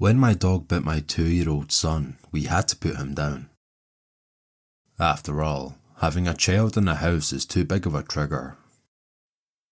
When my dog bit my two year old son, we had to put him down. After all, having a child in the house is too big of a trigger.